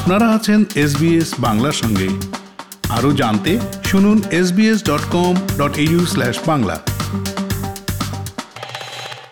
আপনারা আছেন এসবিএস বাংলার সঙ্গে। আরও জানতে শুনুন SBS dot com dot U slash Bangla.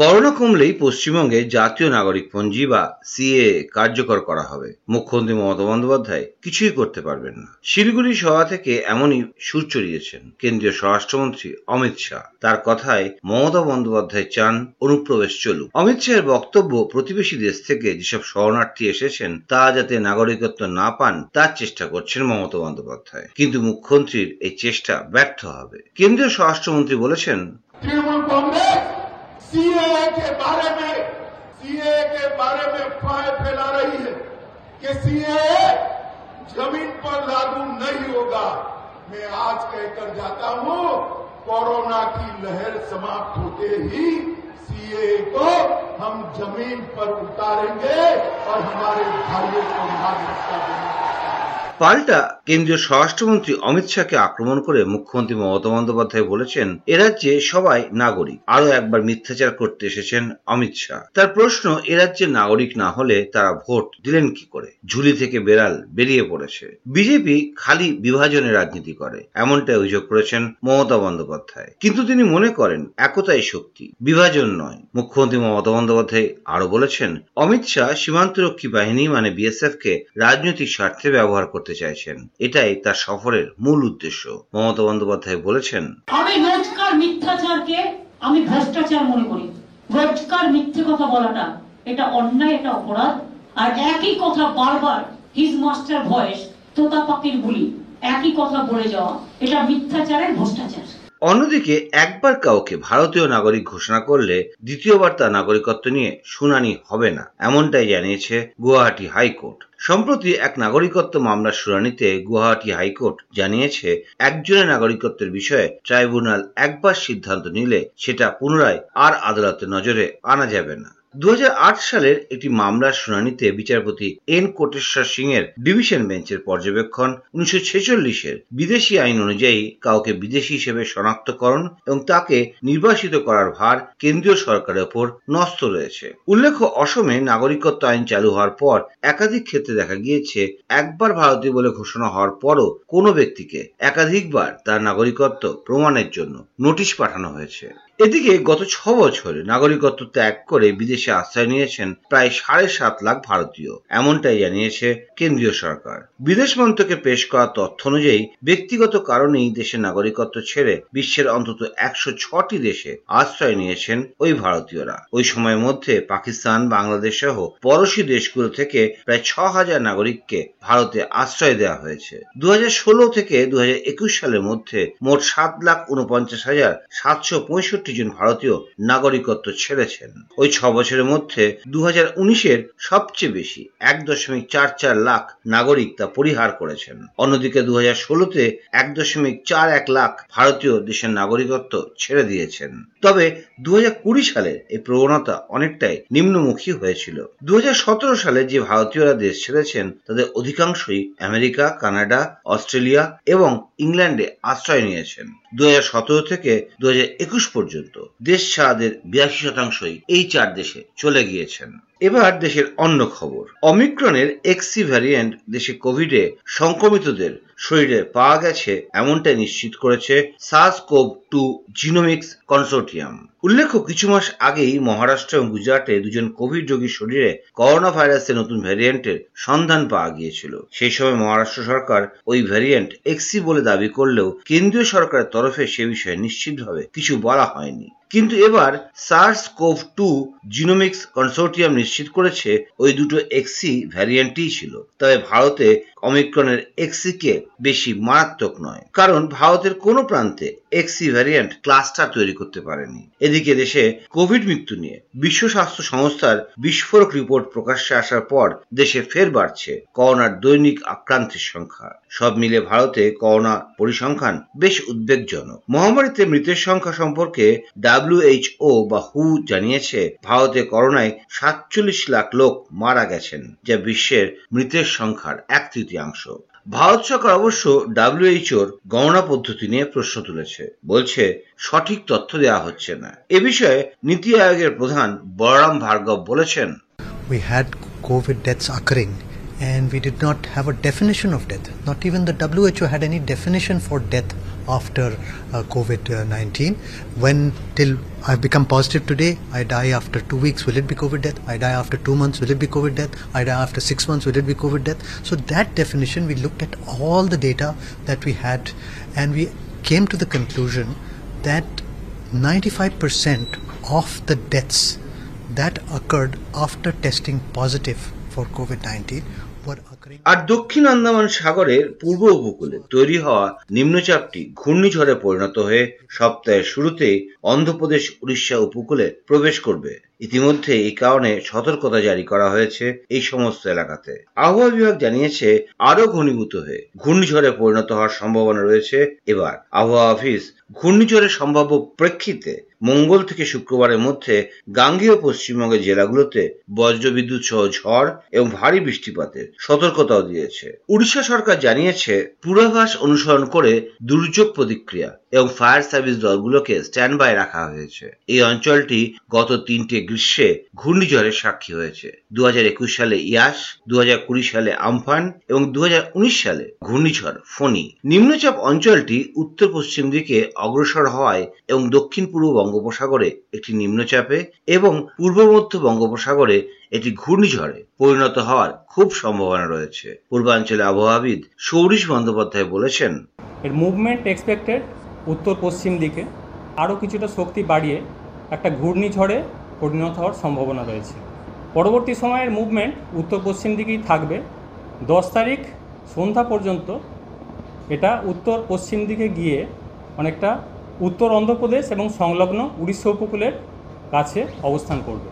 Corona কমলেই পশ্চিমবঙ্গে জাতীয় নাগরিক পঞ্জি বা সিএ কার্যকর করা হবে। মুখ্যমন্ত্রী মমতা বন্দ্যোপাধ্যায় কিছুই করতে পারবেন না। শিলিগুড়ি সভা থেকে এমনই সুর চড়িয়েছেন কেন্দ্রীয় স্বরাষ্ট্রমন্ত্রী অমিত শাহ। তার কথায় মমতা বন্দ্যোপাধ্যায় চান অনুপ্রবেশ চলুক। অমিত শাহের বক্তব্য প্রতিবেশী দেশ থেকে যেসব শরণার্থী এসেছেন, তা যাতে নাগরিকত্ব না পান, তার চেষ্টা করছেন মমতা বন্দ্যোপাধ্যায়। কিন্তু মুখ্যমন্ত্রীর এই চেষ্টা ব্যর্থ হবে। কেন্দ্রীয় স্বরাষ্ট্রমন্ত্রী বলেছেন सीएए के बारे में सीएए के बारे में फाय फैला रही है कि सीएए ज़मीन पर लागू नहीं होगा। मैं आज कहकर जाता हूँ, कोरोना की लहर समाप्त होते ही सीएए को हम ज़मीन पर उतारेंगे और हमारे भाइयों को नागरिकता देंगे। পাল্টা কেন্দ্রীয় স্বরাষ্ট্রমন্ত্রী অমিত শাহকে আক্রমণ করে মুখ্যমন্ত্রী মমতা বন্দ্যোপাধ্যায় বলেছেন, এ রাজ্যে সবাই নাগরিক। আরও একবার মিথ্যাচার করতে এসেছেন অমিত শাহ। তার প্রশ্ন, এ রাজ্যের নাগরিক না হলে তারা ভোট দিলেন কি করে? ঝুলি থেকে বেড়াল বেরিয়ে পড়েছে। বিজেপি খালি বিভাজনের রাজনীতি করে, এমনটাই অভিযোগ করেছেন মমতা বন্দ্যোপাধ্যায়। কিন্তু তিনি মনে করেন, একতাই শক্তি, বিভাজন নয়। মুখ্যমন্ত্রী মমতা বন্দ্যোপাধ্যায় আরও বলেছেন, অমিত শাহ সীমান্তরক্ষী বাহিনী মানে বিএসএফ কে রাজনৈতিক স্বার্থে ব্যবহার করতে চাইছেন। এটাই তার সফরের মূল উদ্দেশ্য। মমতা বন্দ্যোপাধ্যায় বলেছেন, আমি রোজকার মিথ্যাচারকে আমি ভ্রষ্টাচার মনে করি। রোজকার মিথ্যে কথা বলাটা, এটা অন্যায়, এটা অপরাধ। আর একই কথা বারবার হিজ মাস্টার ভয়েস তোতা পাখির গুলি একই কথা বলে যাওয়া, এটা মিথ্যাচারের ভ্রষ্টাচার। অন্যদিকে, একবার কাউকে ভারতীয় নাগরিক ঘোষণা করলে দ্বিতীয়বার তার নাগরিকত্ব নিয়ে শুনানি হবে না, এমনটাই জানিয়েছে গুয়াহাটি হাইকোর্ট। সম্প্রতি এক নাগরিকত্ব মামলার শুনানিতে গুয়াহাটি হাইকোর্ট জানিয়েছে, একজনের নাগরিকত্বের বিষয়ে ট্রাইব্যুনাল একবার সিদ্ধান্ত নিলে সেটা পুনরায় আর আদালতের নজরে আনা যাবে না। দু হাজার আট সালের একটি মামলার শুনানিতে বিচারপতি এন কোটেশ্বর সিং এর ডিভিশন বেঞ্চের পর্যবেক্ষণ, উনিশশো ছেচল্লিশের বিদেশি আইন অনুযায়ী কাউকে বিদেশি হিসেবে শনাক্তকরণ এবং তাকে নির্বাসিত করার ভার কেন্দ্রীয় সরকারের ওপর ন্যস্ত রয়েছে। উল্লেখ্য, অসমে নাগরিকত্ব আইন চালু হওয়ার পর একাধিক ক্ষেত্রে দেখা গিয়েছে, একবার ভারতীয় বলে ঘোষণা হওয়ার পরও কোনো ব্যক্তিকে একাধিকবার তার নাগরিকত্ব প্রমাণের জন্য নোটিশ পাঠানো হয়েছে। এদিকে গত ছ বছরে নাগরিকত্ব ত্যাগ করে বিদেশে আশ্রয় নিয়েছেন প্রায় সাড়ে সাত লাখ ভারতীয়। এমনটাই জানিয়েছে কেন্দ্রীয় সরকার। বিদেশ মন্ত্রকে পেশ করা তথ্য অনুযায়ী ব্যক্তিগত কারণেই দেশের নাগরিকত্ব ছেড়ে বিশ্বের অন্তত একশো ছটি দেশে আশ্রয় নিয়েছেন ওই ভারতীয়রা। ওই সময়ের মধ্যে পাকিস্তান, বাংলাদেশ সহ পড়োশী দেশগুলো থেকে প্রায় ছ হাজার নাগরিককে ভারতে আশ্রয় দেওয়া হয়েছে। দু ষোলো থেকে দু হাজার একুশ সালের মধ্যে মোট সাত লাখ উনপঞ্চাশ হাজার সাতশো পঁয়ষট্টি জন ভারতীয় নাগরিকত্ব ছেড়েছেন। ওই ছ বছরের মধ্যে দু হাজার উনিশের সবচেয়ে বেশি এক দশমিক চার চার লাখ নাগরিক তা পরিহার করেছেন। অন্যদিকে দু হাজার ষোলোতে এক দশমিক চার এক লাখ ভারতীয় দেশের নাগরিকত্ব ছেড়ে দিয়েছেন। তবে দু হাজার কুড়ি সালে এই প্রবণতা অনেকটাই নিম্নমুখী হয়েছিল। দু হাজার সতেরো সালে যে ভারতীয়রা দেশ ছেড়েছেন, তাদের অধিকাংশই আমেরিকা, কানাডা, অস্ট্রেলিয়া এবং ইংল্যান্ডে আশ্রয় নিয়েছেন। দু হাজার সতেরো থেকে দু একুশ পর্যন্ত দেশ ছাড়াদের বিরাশি শতাংশই এই চার দেশে চলে গিয়েছেন। এবার দেশের অন্য খবর। অমিক্রনের এক্সি ভ্যারিয়েন্ট দেশে কোভিডে সংক্রমিতদের শরীরে পাওয়া গেছে এমনটাই নিশ্চিত করেছে SARS CoV two genomics consortium উল্লেখ্য, কিছু মাস আগেই মহারাষ্ট্র এবং গুজরাটে দুজন কোভিড রোগীর শরীরে করোনা ভাইরাসের নতুন ভ্যারিয়েন্টের সন্ধান পাওয়া গিয়েছিল। সেই সময় মহারাষ্ট্র সরকার ওই ভ্যারিয়েন্ট এক্সি বলে দাবি করলেও কেন্দ্রীয় সরকারের তরফে সে বিষয়ে নিশ্চিতভাবে কিছু বলা হয়নি। কিন্তু এবার SARS CoV two genomics consortium নিশ্চিত করেছে ওই দুটো এক্সি ভ্যারিয়েন্টই ছিল। তবে ভারতে অমিক্রনের এক্সিকে বেশি মারাত্মক নয়, কারণ ভারতের কোনো প্রান্তে এক্সি ভ্যারিয়েন্ট ক্লাস্টার তৈরি করতে পারেনি। এদিকে দেশে কোভিড মৃত্যু নিয়ে বিশ্ব স্বাস্থ্য সংস্থার বিস্ফোরক রিপোর্ট প্রকাশ্যে আসার পর দেশে ফের বাড়ছে করোনার দৈনিক আক্রান্তের সংখ্যা। সব মিলে ভারতে করোনা পরিসংখ্যান বেশ উদ্বেগজনক। মহামারীতে মৃতের সংখ্যা সম্পর্কে ডাব্লিউএইচও বা হু জানিয়েছে, ভারতে করোনায় সাতচল্লিশ লাখ লোক মারা গেছেন, যা বিশ্বের মৃতের সংখ্যার এক তৃতীয়াংশ। ভারত সরকার অবশ্য ডাব্লিউএইচওর গণনা পদ্ধতি নিয়ে প্রশ্ন তুলেছে। বলছে, সঠিক তথ্য দেওয়া হচ্ছে না। এ বিষয়ে নীতি আয়োগের প্রধান বলরাম ভার্গব বলেছেন and we did not have a definition of death. Not even the WHO had any definition for death after uh, COVID 19. When till I've become positive today, I die after two weeks, will it be COVID death? I die after two months, will it be COVID death? I die after six months, will it be COVID death? So, that definition, we looked at all the data that we had and we came to the conclusion that 95% of the deaths that occurred after testing positive for COVID 19 আর দক্ষিণ আন্দামান সাগরের পূর্ব উপকূলে তৈরি হওয়া নিম্নচাপটি ঘূর্ণিঝড়ে পরিণত হয়ে সপ্তাহের শুরুতে অন্ধ্রপ্রদেশ, উড়িষ্যা উপকূলে প্রবেশ করবে। ইতিমধ্যে এই কারণে সতর্কতা জারি করা হয়েছে এই সমস্ত এলাকাতে। আবহাওয়া বিভাগ জানিয়েছে আরও ঘনীভূত হয়ে ঘূর্ণিঝড়ে পরিণত হওয়ার সম্ভাবনা রয়েছে। এবার আবহাওয়া অফিস ঘূর্ণিঝড়ের সম্ভাব্য প্রেক্ষিতে মঙ্গল থেকে শুক্রবারের মধ্যে গাঙ্গেয় পশ্চিমবঙ্গের জেলাগুলোতে বজ্রবিদ্যুৎ সহ ঝড় এবং ভারী বৃষ্টিপাতের সতর্কতাও দিয়েছে। উড়িষ্যা সরকার জানিয়েছে, পূর্বাভাস অনুসরণ করে দুর্যোগ প্রতিক্রিয়া এবং ফায়ার সার্ভিস দলগুলোকে স্ট্যান্ড বাই রাখা হয়েছে। এই অঞ্চলটি গত তিনটে গ্রীষ্মে ঘূর্ণিঝড়ের সাক্ষী হয়েছে। দু হাজার একুশ সালে ইয়াস দু হাজার কুড়ি সালে আমফান এবং দু হাজার উনিশ সালে ঘূর্ণিঝড় ফণি। নিম্নচাপ অঞ্চলটি উত্তর পশ্চিম দিকে অগ্রসর হওয়ায় এবং দক্ষিণ পূর্ব বঙ্গোপসাগরে একটি নিম্নচাপে এবং পূর্ব মধ্য বঙ্গোপসাগরে এটি ঘূর্ণিঝড়ে পরিণত হওয়ার খুব সম্ভাবনা রয়েছে। পূর্বাঞ্চলে আবহাওয়াবিদ সৌরিশ বন্দ্যোপাধ্যায় বলেছেন, এর মুভমেন্ট এক্সপেক্টেড উত্তর পশ্চিম দিকে আরও কিছুটা শক্তি বাড়িয়ে একটা ঘূর্ণিঝড়ে পরিণত হওয়ার সম্ভাবনা রয়েছে। পরবর্তী সময়ের মুভমেন্ট উত্তর পশ্চিম দিকেই থাকবে। দশ তারিখ সন্ধ্যা পর্যন্ত এটা উত্তর পশ্চিম দিকে গিয়ে অনেকটা উত্তর অন্ধ্রপ্রদেশ এবং সংলগ্ন উড়িষ্যা উপকূলের কাছে অবস্থান করবে।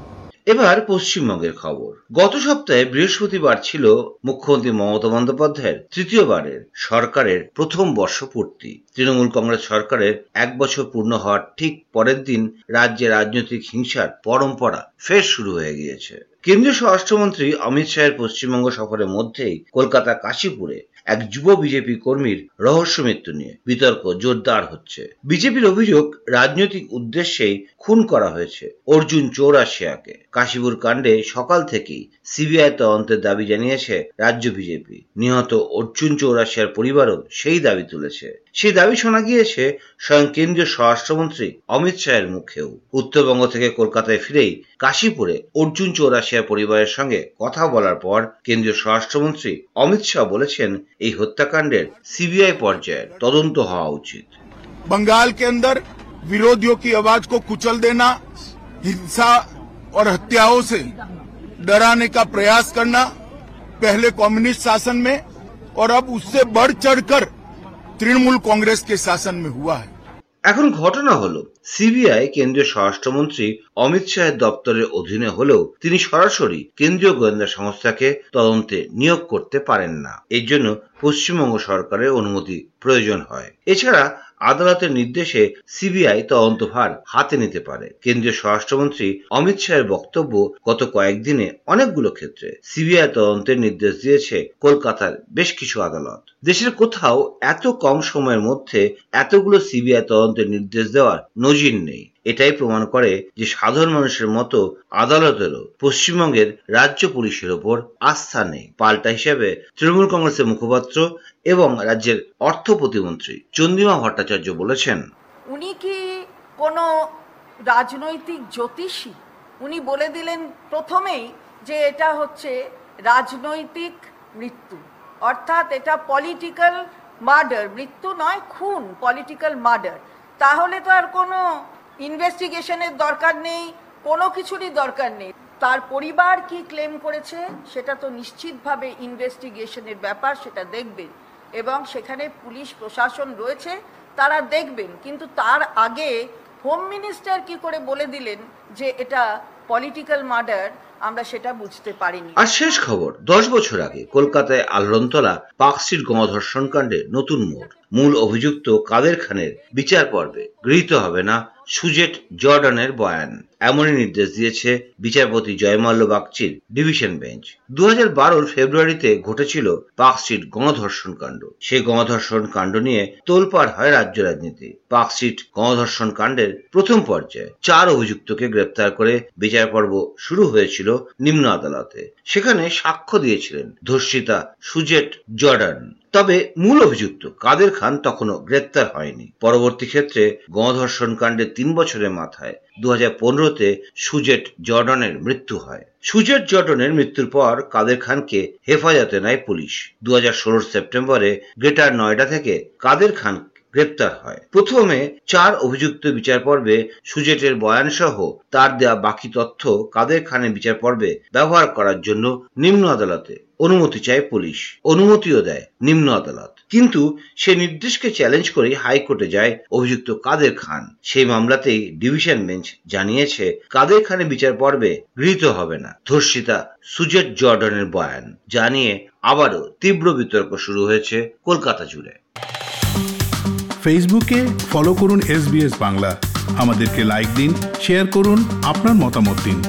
এবার পশ্চিমবঙ্গের খবর। গত সপ্তাহে বৃহস্পতিবার ছিল মুখ্যমন্ত্রী মমতা বন্দ্যোপাধ্যায়ের তৃতীয়বারের সরকারের প্রথম বর্ষপূর্তি। তৃণমূল কংগ্রেস সরকারের এক বছর পূর্ণ হওয়ার ঠিক পরের দিন রাজ্যে রাজনৈতিক হিংসার পরম্পরা ফের শুরু হয়ে গিয়েছে। কেন্দ্রীয় স্বরাষ্ট্রমন্ত্রী অমিত শাহের পশ্চিমবঙ্গ সফরের মধ্যেই কলকাতা কাশীপুরে এক যুব বিজেপি কর্মীর রহস্য মৃত্যু নিয়ে বিতর্ক জোরদার হচ্ছে। বিজেপির অভিযোগ, রাজনৈতিক উদ্দেশ্যেই খুন করা হয়েছে অর্জুন চৌরাশিয়াকে। কাশীপুর কাণ্ডে সকাল থেকেই সিবিআই তদন্তের দাবি জানিয়েছে রাজ্য বিজেপি নিহত অর্জুন চৌরাশিয়ার পরিবারও সেই দাবি তুলেছে সেই দাবি শোনা গিয়েছে স্বয়ং কেন্দ্রীয় স্বরাষ্ট্রমন্ত্রী অমিত শাহের মুখেও উত্তরবঙ্গ থেকে কলকাতায় ফিরেই কাশীপুরে অর্জুন চৌরাশিয়া পরিবারের সঙ্গে কথা বলার পর কেন্দ্রীয় স্বরাষ্ট্রমন্ত্রী অমিত শাহ বলেছেন এই হত্যাকাণ্ডের সিবিআই পর্যায়ের তদন্ত হওয়া উচিত बंगाल के अंदर विरोधियों की आवाज को कुचल देना हिंसा और हत्याओं से डराने का प्रयास करना पहले कम्युनिस्ट शासन में और अब उससे बढ़ चढ़कर तृणमूल कांग्रेस के शासन में हुआ है এখন ঘটনা হলো সিবিআই কেন্দ্রীয় স্বরাষ্ট্রমন্ত্রী অমিত শাহের দপ্তরের অধীনে হলেও তিনি সরাসরি কেন্দ্রীয় গোয়েন্দা সংস্থাকে তদন্তে নিয়োগ করতে পারেন না এর জন্য পশ্চিমবঙ্গ সরকারের অনুমতি প্রয়োজন হয় এছাড়া আদালতের নির্দেশে সিবিআই তদন্তভার হাতে নিতে পারে। কেন্দ্রীয় স্বরাষ্ট্রমন্ত্রী অমিত শাহের বক্তব্য গত কয়েকদিনে অনেকগুলো ক্ষেত্রে সিবিআই তদন্তের নির্দেশ দিয়েছে কলকাতার বেশ কিছু আদালত। দেশের কোথাও এত কম সময়ের মধ্যে এতগুলো সিবিআই তদন্তের নির্দেশ দেওয়ার নজির নেই। এটাই প্রমাণ করে যে সাধারণ মানুষের মতো আদালতেরও পশ্চিমবঙ্গের রাজ্য পুলিশের ওপর আস্থা নেই। পাল্টা হিসেবে তৃণমূল কংগ্রেসের মুখপাত্র এবং রাজ্যের অর্থ প্রতিমন্ত্রী চন্দ্রিমা ভট্টাচার্য বলেছেন। উনি কি কোনো রাজনৈতিক জ্যোতিষী? উনি বলে দিলেন প্রথমেই যে এটা হচ্ছে রাজনৈতিক মৃত্যু। অর্থাৎ এটা পলিটিক্যাল মার্ডার মৃত্যু নয়, খুন পলিটিক্যাল মার্ডার তাহলে তো আর কোনো ইনভেস্টিগেশনের দরকার নেই, কোনো কিছুরই দরকার নেই। তার পরিবার কি ক্লেম করেছে, সেটা তো নিশ্চিতভাবে ইনভেস্টিগেশনের ব্যাপার, সেটা দেখবেন। এবং সেখানে পুলিশ, প্রশাসন রয়েছে, তারা দেখবেন। কিন্তু তার আগে হোম মিনিস্টার কি করে বলে দিলেন যে এটা পলিটিক্যাল মার্ডার, আমরা সেটা বুঝতে পারিনি। আর শেষ খবর, দশ বছর আগে কলকাতায় আলরনতলা পার্কস্ট্রিট গণধর্ষণ কাণ্ডে নতুন মোড়। মূল অভিযুক্ত কাদের খানের বিচার পর্বে গৃহীত হবে না সুজেট জর্ডানের বয়ান। এমনই নির্দেশ দিয়েছে বিচারপতি জয়মাল্য বাগচির ডিভিশন বেঞ্চ। দু হাজার ফেব্রুয়ারিতে ঘটেছিল পার্কস্ট্রিট গণধর্ষণ কাণ্ড। সেই গণধর্ষণ কাণ্ড নিয়ে তোলপাড় হয় রাজ্য রাজনীতি। পার্কস্ট্রিট গণধর্ষণ কাণ্ডের প্রথম পর্যায়ে চার অভিযুক্তকে গ্রেপ্তার করে বিচার পর্ব শুরু হয়েছিল নিম্ন আদালতে। সেখানে সাক্ষ্য দিয়েছিলেন ধর্ষিতা সুজেট জর্ডান। তবে মূল অভিযুক্ত কাদের খান তখনও গ্রেপ্তার হয়নি। পরবর্তী ক্ষেত্রে গণধর্ষণ কাণ্ডে তিন বছরের মাথায় দু হাজার পনেরোতে সুজেট জর্ডনের মৃত্যু হয়। সুজেট জর্ডনের মৃত্যুর পর কাদের খানকে হেফাজতে নেয় পুলিশ। দু হাজার ষোলোর সেপ্টেম্বরে গ্রেটার নয়ডা থেকে কাদের খান গ্রেপ্তার হয়। প্রথমে চার অভিযুক্ত বিচার পর্বে সুজেটের বয়ান সহ তার দেওয়া বাকি তথ্য কাদের খানের বিচার পর্বে ব্যবহার করার জন্য নিম্ন আদালতে অনুমতি চায় পুলিশ। অনুমতিও দেয় নিম্ন আদালত। কিন্তু সে নির্দেশকে চ্যালেঞ্জ করে হাইকোর্টে যায় অভিযুক্ত কাদের খান। সেই মামলাতেই ডিভিশন বেঞ্চ জানিয়েছে, কাদের খানের বিচার পর্বে গৃহীত হবে না। ধর্ষিতা সুজেট জর্ডনের বয়ান জানিয়ে আবারও তীব্র বিতর্ক শুরু হয়েছে কলকাতা জুড়ে। ফেসবুকে ফলো করুন এস বাংলা। আমাদেরকে লাইক দিন শেয়ার করুন, আপনার মতামত দিন।